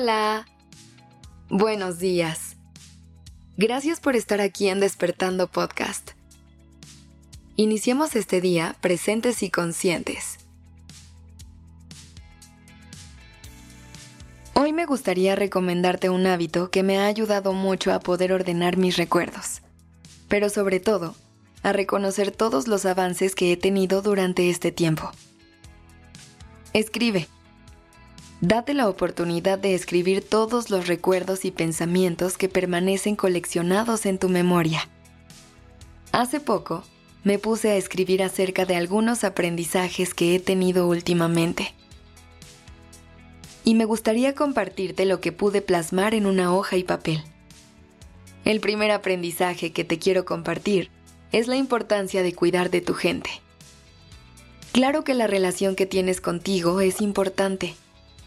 Hola. Buenos días. Gracias por estar aquí en Despertando Podcast. Iniciemos este día presentes y conscientes. Hoy me gustaría recomendarte un hábito que me ha ayudado mucho a poder ordenar mis recuerdos, pero sobre todo, a reconocer todos los avances que he tenido durante este tiempo. Escribe. Date la oportunidad de escribir todos los recuerdos y pensamientos que permanecen coleccionados en tu memoria. Hace poco, me puse a escribir acerca de algunos aprendizajes que he tenido últimamente. Y me gustaría compartirte lo que pude plasmar en una hoja y papel. El primer aprendizaje que te quiero compartir es la importancia de cuidar de tu gente. Claro que la relación que tienes contigo es importante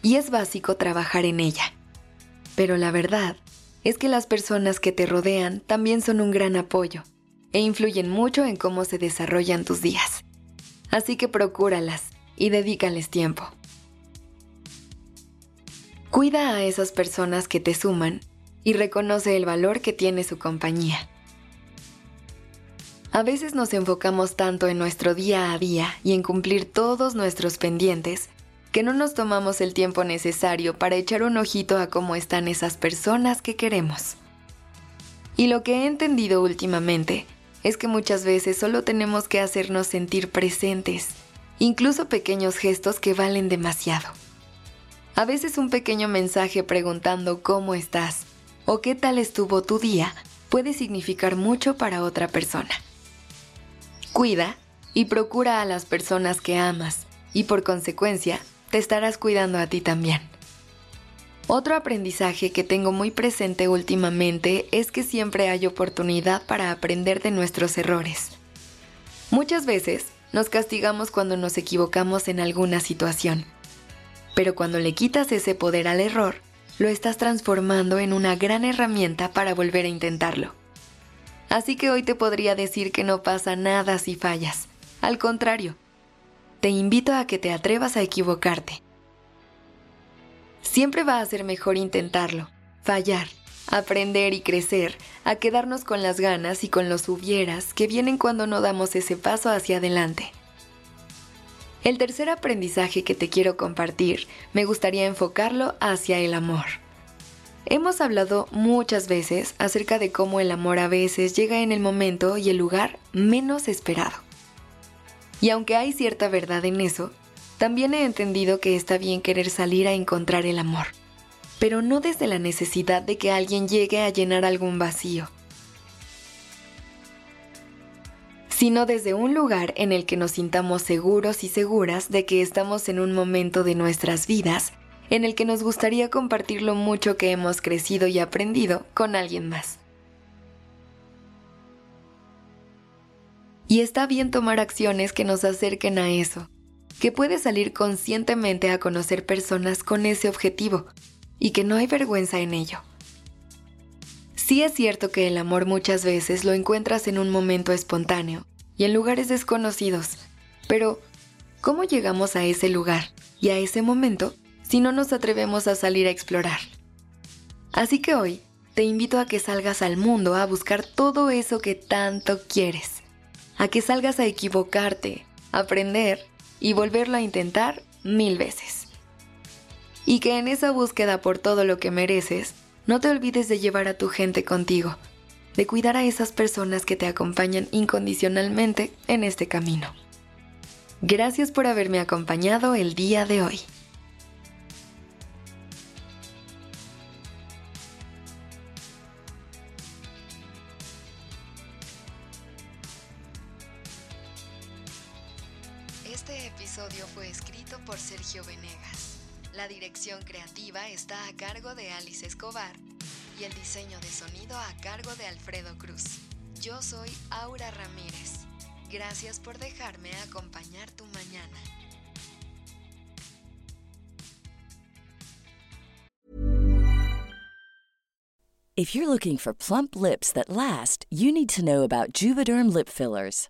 y es básico trabajar en ella. Pero la verdad es que las personas que te rodean también son un gran apoyo e influyen mucho en cómo se desarrollan tus días. Así que procúralas y dedícales tiempo. Cuida a esas personas que te suman y reconoce el valor que tiene su compañía. A veces nos enfocamos tanto en nuestro día a día y en cumplir todos nuestros pendientes que no nos tomamos el tiempo necesario para echar un ojito a cómo están esas personas que queremos. Y lo que he entendido últimamente es que muchas veces solo tenemos que hacernos sentir presentes, incluso pequeños gestos que valen demasiado. A veces un pequeño mensaje preguntando cómo estás o qué tal estuvo tu día puede significar mucho para otra persona. Cuida y procura a las personas que amas y por consecuencia te estarás cuidando a ti también. Otro aprendizaje que tengo muy presente últimamente es que siempre hay oportunidad para aprender de nuestros errores. Muchas veces nos castigamos cuando nos equivocamos en alguna situación, pero cuando le quitas ese poder al error, lo estás transformando en una gran herramienta para volver a intentarlo. Así que hoy te podría decir que no pasa nada si fallas. Al contrario, te invito a que te atrevas a equivocarte. Siempre va a ser mejor intentarlo, fallar, aprender y crecer, a quedarnos con las ganas y con los hubieras que vienen cuando no damos ese paso hacia adelante. El tercer aprendizaje que te quiero compartir me gustaría enfocarlo hacia el amor. Hemos hablado muchas veces acerca de cómo el amor a veces llega en el momento y el lugar menos esperado. Y aunque hay cierta verdad en eso, también he entendido que está bien querer salir a encontrar el amor, pero no desde la necesidad de que alguien llegue a llenar algún vacío, sino desde un lugar en el que nos sintamos seguros y seguras de que estamos en un momento de nuestras vidas en el que nos gustaría compartir lo mucho que hemos crecido y aprendido con alguien más. Y está bien tomar acciones que nos acerquen a eso, que puedes salir conscientemente a conocer personas con ese objetivo y que no hay vergüenza en ello. Sí es cierto que el amor muchas veces lo encuentras en un momento espontáneo y en lugares desconocidos, pero ¿cómo llegamos a ese lugar y a ese momento si no nos atrevemos a salir a explorar. Así que hoy te invito a que salgas al mundo a buscar todo eso que tanto quieres, a que salgas a equivocarte, aprender y volverlo a intentar mil veces. Y que en esa búsqueda por todo lo que mereces, no te olvides de llevar a tu gente contigo, de cuidar a esas personas que te acompañan incondicionalmente en este camino. Gracias por haberme acompañado el día de hoy. Este episodio fue escrito por Sergio Venegas. La dirección creativa está a cargo de Alice Escobar y el diseño de sonido a cargo de Alfredo Cruz. Yo soy Aura Ramírez. Gracias por dejarme acompañar tu mañana. If you're looking for plump lips that last, you need to know about Juvederm lip fillers.